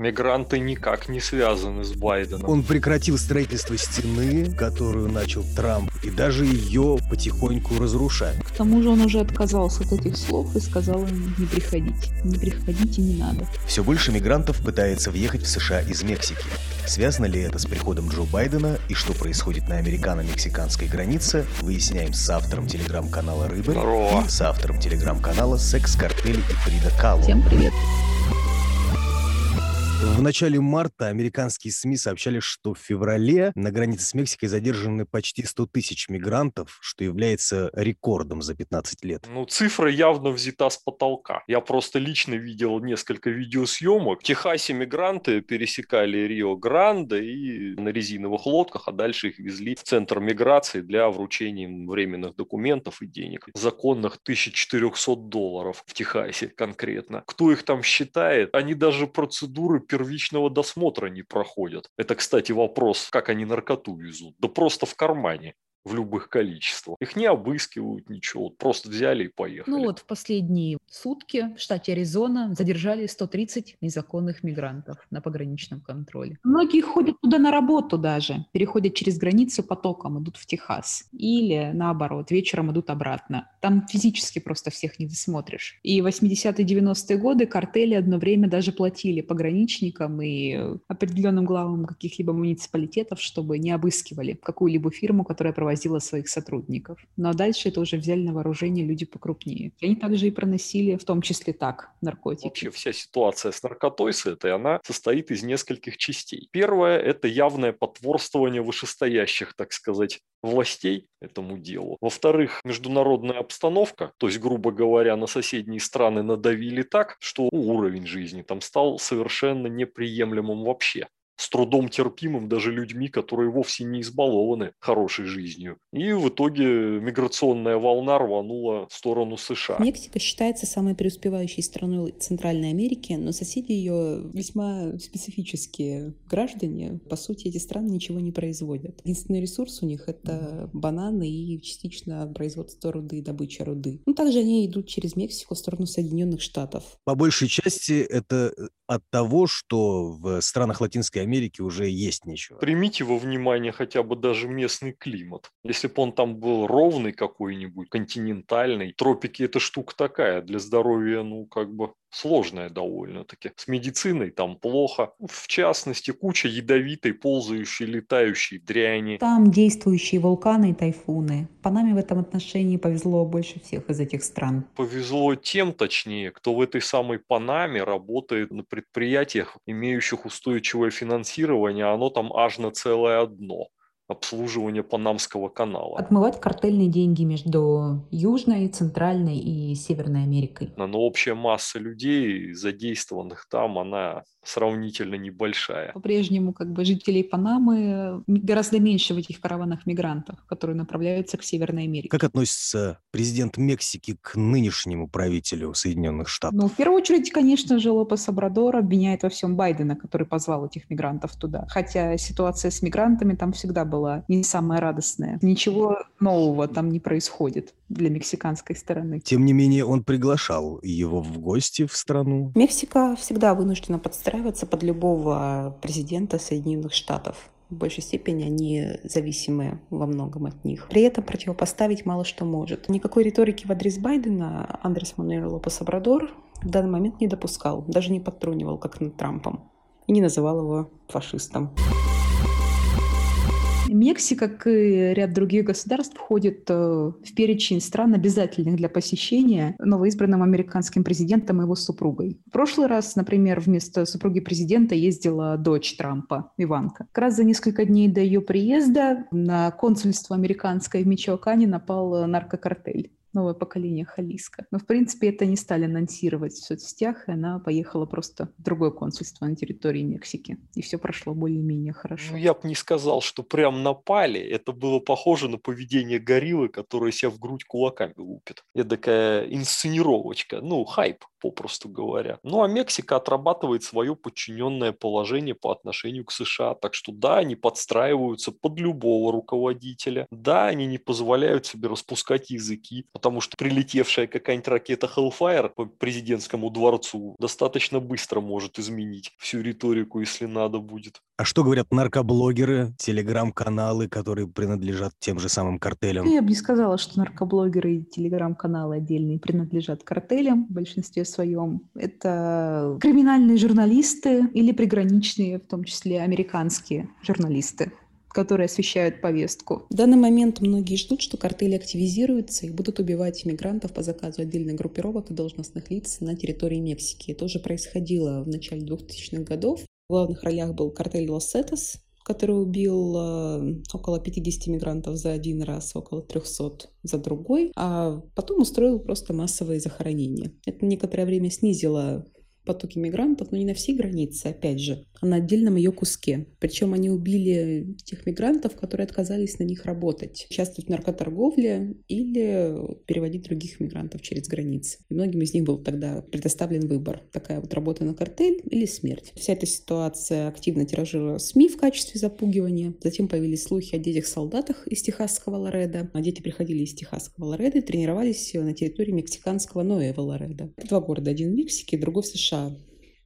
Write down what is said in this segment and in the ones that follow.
Мигранты никак не связаны с Байденом. Он прекратил строительство стены, которую начал Трамп, и даже ее потихоньку разрушает. К тому же он уже отказался от этих слов и сказал им не приходить. Не приходите, не надо. Все больше мигрантов пытается въехать в США из Мексики. Связано ли это с приходом Джо Байдена и что происходит на американо-мексиканской границе, выясняем с автором телеграм-канала «Рыбы» Здорово. и с автором телеграм-канала «Секс, картели и Фрида Калло». Всем привет. В начале марта американские СМИ сообщали, что в феврале на границе с Мексикой задержаны почти 100 тысяч мигрантов, что является рекордом за 15 лет. Ну, цифра явно взята с потолка. Я просто лично видел несколько видеосъемок. В Техасе мигранты пересекали Рио-Гранде и на резиновых лодках, а дальше их везли в центр миграции для вручения временных документов и денег. Законных 1400 долларов в Техасе конкретно. Кто их там считает? Они даже процедуры первичного досмотра не проходят. Это, кстати, вопрос, как они наркоту везут. Да просто в кармане в любых количествах. Их не обыскивают, ничего, просто взяли и поехали. Ну вот в последние сутки в штате Аризона задержали 130 незаконных мигрантов на пограничном контроле. Многие ходят туда на работу даже, переходят через границу потоком, идут в Техас. Или наоборот, вечером идут обратно. Там физически просто всех не досмотришь. И 80-е 90-е годы картели одно время даже платили пограничникам и определенным главам каких-либо муниципалитетов, чтобы не обыскивали какую-либо фирму, которая проводила провозила своих сотрудников. Ну а дальше это уже взяли на вооружение люди покрупнее. И они также и проносили, в том числе так, наркотики. Вообще вся ситуация с наркотой, с этой, она состоит из нескольких частей. Первое – это явное потворствование вышестоящих, так сказать, властей этому делу. Во-вторых, международная обстановка, то есть, грубо говоря, на соседние страны надавили так, что уровень жизни там стал совершенно неприемлемым вообще с трудом терпимым даже людьми, которые вовсе не избалованы хорошей жизнью. И в итоге миграционная волна рванула в сторону США. Мексика считается самой преуспевающей страной Центральной Америки, но соседи ее весьма специфические граждане. По сути, эти страны ничего не производят. Единственный ресурс у них — это бананы и частично производство руды и добыча руды. Ну, также они идут через Мексику в сторону Соединенных Штатов. По большей части это от того, что в странах Латинской Америки уже есть нечего. Примите во внимание хотя бы даже местный климат. Если бы он там был ровный какой-нибудь, континентальный, тропики это штука такая, для здоровья, ну, как бы сложная довольно-таки. С медициной там плохо. В частности, куча ядовитой, ползающей, летающей дряни. Там действующие вулканы и тайфуны. Панаме в этом отношении повезло больше всех из этих стран. Повезло тем, точнее, кто в этой самой Панаме работает на предприятиях, имеющих устойчивое финансирование, оно там аж на целое одно обслуживания Панамского канала. Отмывать картельные деньги между Южной, Центральной и Северной Америкой. Но общая масса людей, задействованных там, она сравнительно небольшая. По-прежнему как бы жителей Панамы гораздо меньше в этих караванах мигрантов, которые направляются к Северной Америке. Как относится президент Мексики к нынешнему правителю Соединенных Штатов? Ну, в первую очередь, конечно же, Лопес Обрадор обвиняет во всем Байдена, который позвал этих мигрантов туда. Хотя ситуация с мигрантами там всегда была не самая радостная. Ничего нового там не происходит для мексиканской стороны. Тем не менее, он приглашал его в гости в страну. Мексика всегда вынуждена подстраиваться под любого президента Соединенных Штатов. В большей степени они зависимы во многом от них. При этом противопоставить мало что может. Никакой риторики в адрес Байдена Андрес Мануэль Лопес Обрадор в данный момент не допускал, даже не подтрунивал, как над Трампом, и не называл его фашистом. Мексика, как и ряд других государств, входит э, в перечень стран, обязательных для посещения новоизбранным американским президентом и его супругой. В прошлый раз, например, вместо супруги президента ездила дочь Трампа, Иванка. Как раз за несколько дней до ее приезда на консульство американское в Мичоакане напал наркокартель новое поколение Халиска. Но, в принципе, это не стали анонсировать в соцсетях, и она поехала просто в другое консульство на территории Мексики. И все прошло более-менее хорошо. Ну, я бы не сказал, что прям напали. Это было похоже на поведение гориллы, которая себя в грудь кулаками лупит. Такая инсценировочка, ну, хайп попросту говоря. Ну а Мексика отрабатывает свое подчиненное положение по отношению к США. Так что да, они подстраиваются под любого руководителя. Да, они не позволяют себе распускать языки потому что прилетевшая какая-нибудь ракета Hellfire по президентскому дворцу достаточно быстро может изменить всю риторику, если надо будет. А что говорят наркоблогеры, телеграм-каналы, которые принадлежат тем же самым картелям? Я бы не сказала, что наркоблогеры и телеграм-каналы отдельные принадлежат картелям в большинстве своем. Это криминальные журналисты или приграничные, в том числе американские журналисты которые освещают повестку. В данный момент многие ждут, что картели активизируются и будут убивать иммигрантов по заказу отдельных группировок и должностных лиц на территории Мексики. Это уже происходило в начале 2000-х годов. В главных ролях был картель Лос Сетос, который убил э, около 50 мигрантов за один раз, около 300 за другой, а потом устроил просто массовые захоронения. Это некоторое время снизило потоки мигрантов, но не на всей границе, опять же, а на отдельном ее куске. Причем они убили тех мигрантов, которые отказались на них работать, участвовать в наркоторговле или переводить других мигрантов через границы. И многим из них был тогда предоставлен выбор. Такая вот работа на картель или смерть. Вся эта ситуация активно тиражировала СМИ в качестве запугивания. Затем появились слухи о детях-солдатах из техасского Лореда. А дети приходили из техасского Лореда и тренировались на территории мексиканского Ноэва Лореда. Два города, один в Мексике, другой в США.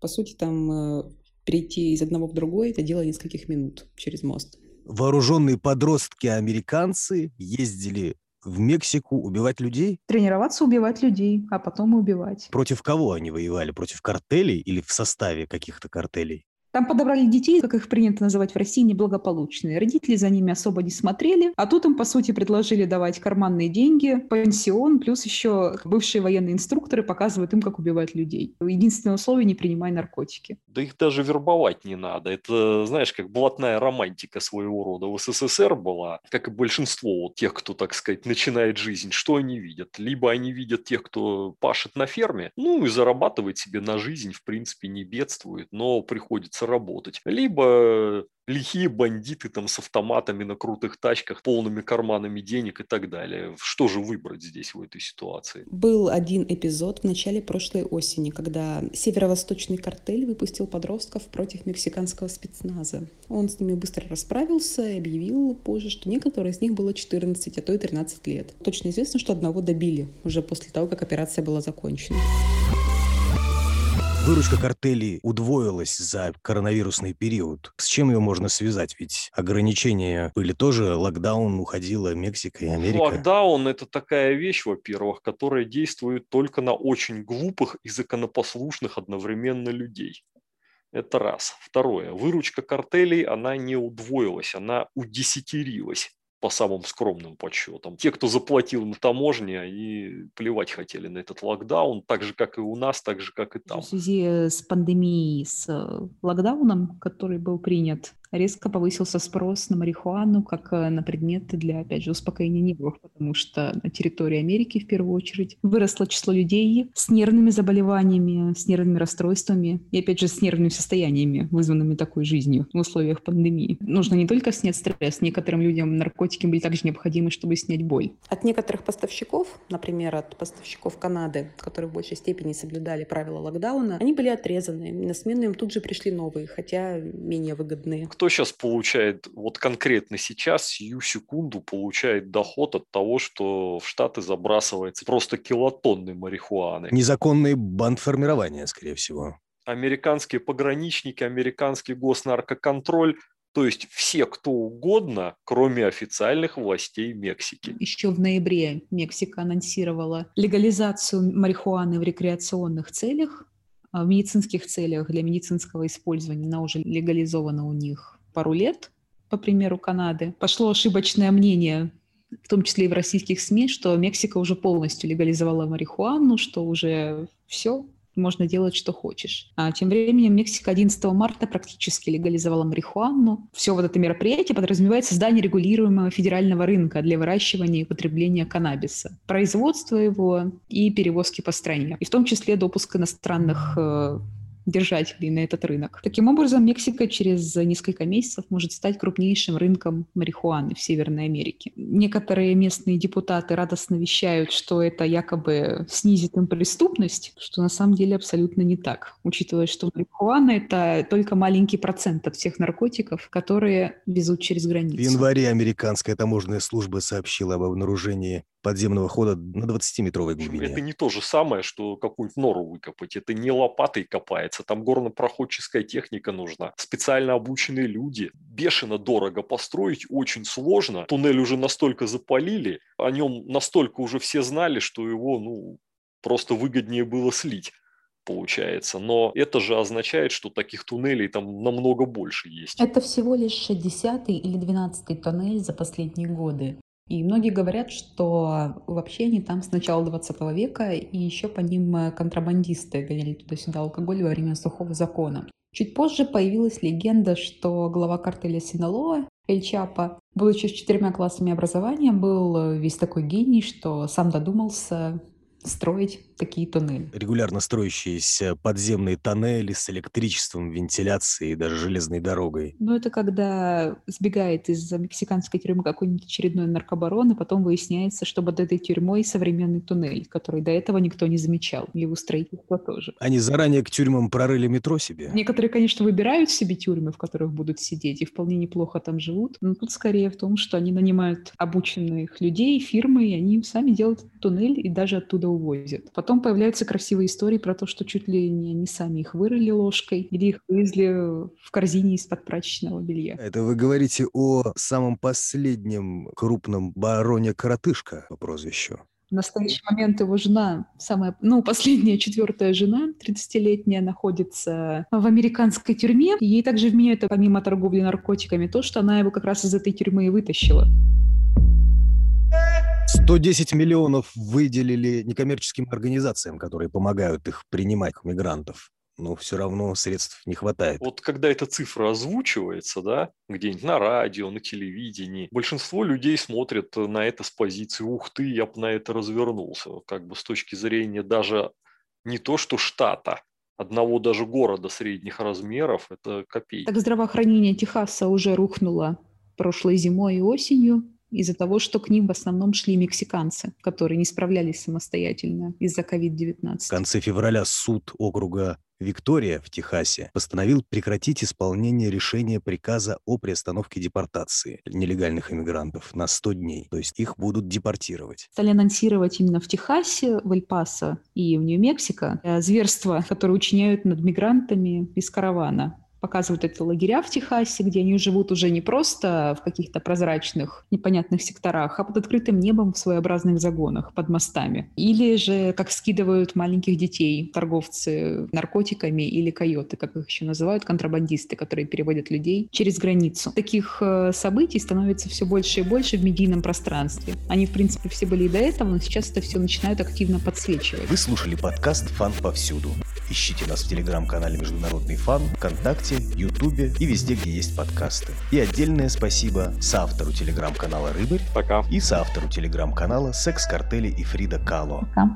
По сути, там э, перейти из одного в другой – это дело нескольких минут через мост. Вооруженные подростки-американцы ездили в Мексику убивать людей? Тренироваться убивать людей, а потом и убивать. Против кого они воевали? Против картелей или в составе каких-то картелей? Там подобрали детей, как их принято называть в России, неблагополучные. Родители за ними особо не смотрели, а тут им, по сути, предложили давать карманные деньги, пансион, плюс еще бывшие военные инструкторы показывают им, как убивать людей. Единственное условие – не принимай наркотики. Да их даже вербовать не надо. Это, знаешь, как блатная романтика своего рода в СССР была, как и большинство вот тех, кто, так сказать, начинает жизнь. Что они видят? Либо они видят тех, кто пашет на ферме, ну и зарабатывает себе на жизнь, в принципе, не бедствует, но приходится работать. Либо лихие бандиты там с автоматами на крутых тачках, полными карманами денег и так далее. Что же выбрать здесь в этой ситуации? Был один эпизод в начале прошлой осени, когда северо-восточный картель выпустил подростков против мексиканского спецназа. Он с ними быстро расправился и объявил позже, что некоторые из них было 14, а то и 13 лет. Точно известно, что одного добили уже после того, как операция была закончена. Выручка картелей удвоилась за коронавирусный период. С чем ее можно связать? Ведь ограничения были тоже, локдаун уходила Мексика и Америка. Локдаун – это такая вещь, во-первых, которая действует только на очень глупых и законопослушных одновременно людей. Это раз. Второе. Выручка картелей, она не удвоилась, она удесятерилась по самым скромным подсчетам. Те, кто заплатил на таможне, они плевать хотели на этот локдаун, так же, как и у нас, так же, как и там. В связи с пандемией, с э, локдауном, который был принят, резко повысился спрос на марихуану как э, на предметы для, опять же, успокоения нервов, потому что на территории Америки, в первую очередь, выросло число людей с нервными заболеваниями, с нервными расстройствами и, опять же, с нервными состояниями, вызванными такой жизнью в условиях пандемии. Нужно не только снять стресс, некоторым людям наркотики были также необходимы, чтобы снять боль. От некоторых поставщиков, например, от поставщиков Канады, которые в большей степени соблюдали правила локдауна, они были отрезаны. На смену им тут же пришли новые, хотя менее выгодные кто сейчас получает, вот конкретно сейчас, сию секунду получает доход от того, что в Штаты забрасывается просто килотонны марихуаны? Незаконные бандформирования, скорее всего. Американские пограничники, американский госнаркоконтроль, то есть все, кто угодно, кроме официальных властей Мексики. Еще в ноябре Мексика анонсировала легализацию марихуаны в рекреационных целях. А, в медицинских целях для медицинского использования она уже легализована у них пару лет, по примеру Канады. Пошло ошибочное мнение в том числе и в российских СМИ, что Мексика уже полностью легализовала марихуану, что уже все, можно делать, что хочешь. А тем временем Мексика 11 марта практически легализовала марихуану. Все вот это мероприятие подразумевает создание регулируемого федерального рынка для выращивания и потребления каннабиса, производства его и перевозки по стране. И в том числе допуск иностранных э, держателей на этот рынок. Таким образом, Мексика через несколько месяцев может стать крупнейшим рынком марихуаны в Северной Америке. Некоторые местные депутаты радостно вещают, что это якобы снизит им преступность, что на самом деле абсолютно не так, учитывая, что марихуана – это только маленький процент от всех наркотиков, которые везут через границу. В январе американская таможенная служба сообщила об обнаружении подземного хода на 20-метровой глубине. Это не то же самое, что какую-нибудь нору выкопать. Это не лопатой копается. Там горнопроходческая техника нужна. Специально обученные люди. Бешено дорого построить, очень сложно. Туннель уже настолько запалили, о нем настолько уже все знали, что его ну, просто выгоднее было слить получается. Но это же означает, что таких туннелей там намного больше есть. Это всего лишь 10 или 12 тоннель за последние годы. И многие говорят, что вообще они там с начала 20 века, и еще по ним э, контрабандисты гоняли туда-сюда алкоголь во время сухого закона. Чуть позже появилась легенда, что глава картеля Синалоа, Эль Чапа, будучи с четырьмя классами образования, был э, весь такой гений, что сам додумался строить такие туннели. Регулярно строящиеся подземные тоннели с электричеством, вентиляцией и даже железной дорогой. Ну, это когда сбегает из мексиканской тюрьмы какой-нибудь очередной наркобарон, и потом выясняется, что под этой тюрьмой современный туннель, который до этого никто не замечал. Его строительство тоже. Они заранее к тюрьмам прорыли метро себе? Некоторые, конечно, выбирают себе тюрьмы, в которых будут сидеть, и вполне неплохо там живут. Но тут скорее в том, что они нанимают обученных людей, фирмы, и они сами делают туннель и даже оттуда увозят. Потом появляются красивые истории про то, что чуть ли не они сами их вырыли ложкой или их вывезли в корзине из-под прачечного белья. Это вы говорите о самом последнем крупном бароне Коротышка по прозвищу. В настоящий момент его жена, самая, ну, последняя, четвертая жена, 30-летняя, находится в американской тюрьме. Ей также вменяют, помимо торговли наркотиками, то, что она его как раз из этой тюрьмы и вытащила. 110 миллионов выделили некоммерческим организациям, которые помогают их принимать мигрантов. Но все равно средств не хватает. Вот когда эта цифра озвучивается, да, где-нибудь на радио, на телевидении, большинство людей смотрят на это с позиции «ух ты, я бы на это развернулся». Как бы с точки зрения даже не то что штата, одного даже города средних размеров, это копейки. Так здравоохранение Техаса уже рухнуло прошлой зимой и осенью из-за того, что к ним в основном шли мексиканцы, которые не справлялись самостоятельно из-за COVID-19. В конце февраля суд округа Виктория в Техасе постановил прекратить исполнение решения приказа о приостановке депортации нелегальных иммигрантов на 100 дней. То есть их будут депортировать. Стали анонсировать именно в Техасе, в Эль-Пасо и в Нью-Мексико э, зверства, которые учиняют над мигрантами из каравана показывают это лагеря в Техасе, где они живут уже не просто в каких-то прозрачных, непонятных секторах, а под открытым небом в своеобразных загонах под мостами. Или же как скидывают маленьких детей торговцы наркотиками или койоты, как их еще называют, контрабандисты, которые переводят людей через границу. Таких э, событий становится все больше и больше в медийном пространстве. Они, в принципе, все были и до этого, но сейчас это все начинают активно подсвечивать. Вы слушали подкаст «Фан повсюду». Ищите нас в телеграм-канале «Международный фан», ВКонтакте, Ютубе и везде, где есть подкасты. И отдельное спасибо соавтору телеграм-канала «Рыбарь» Пока. и соавтору телеграм-канала «Секс, картели и Фрида Кало». Пока.